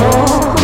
Oh.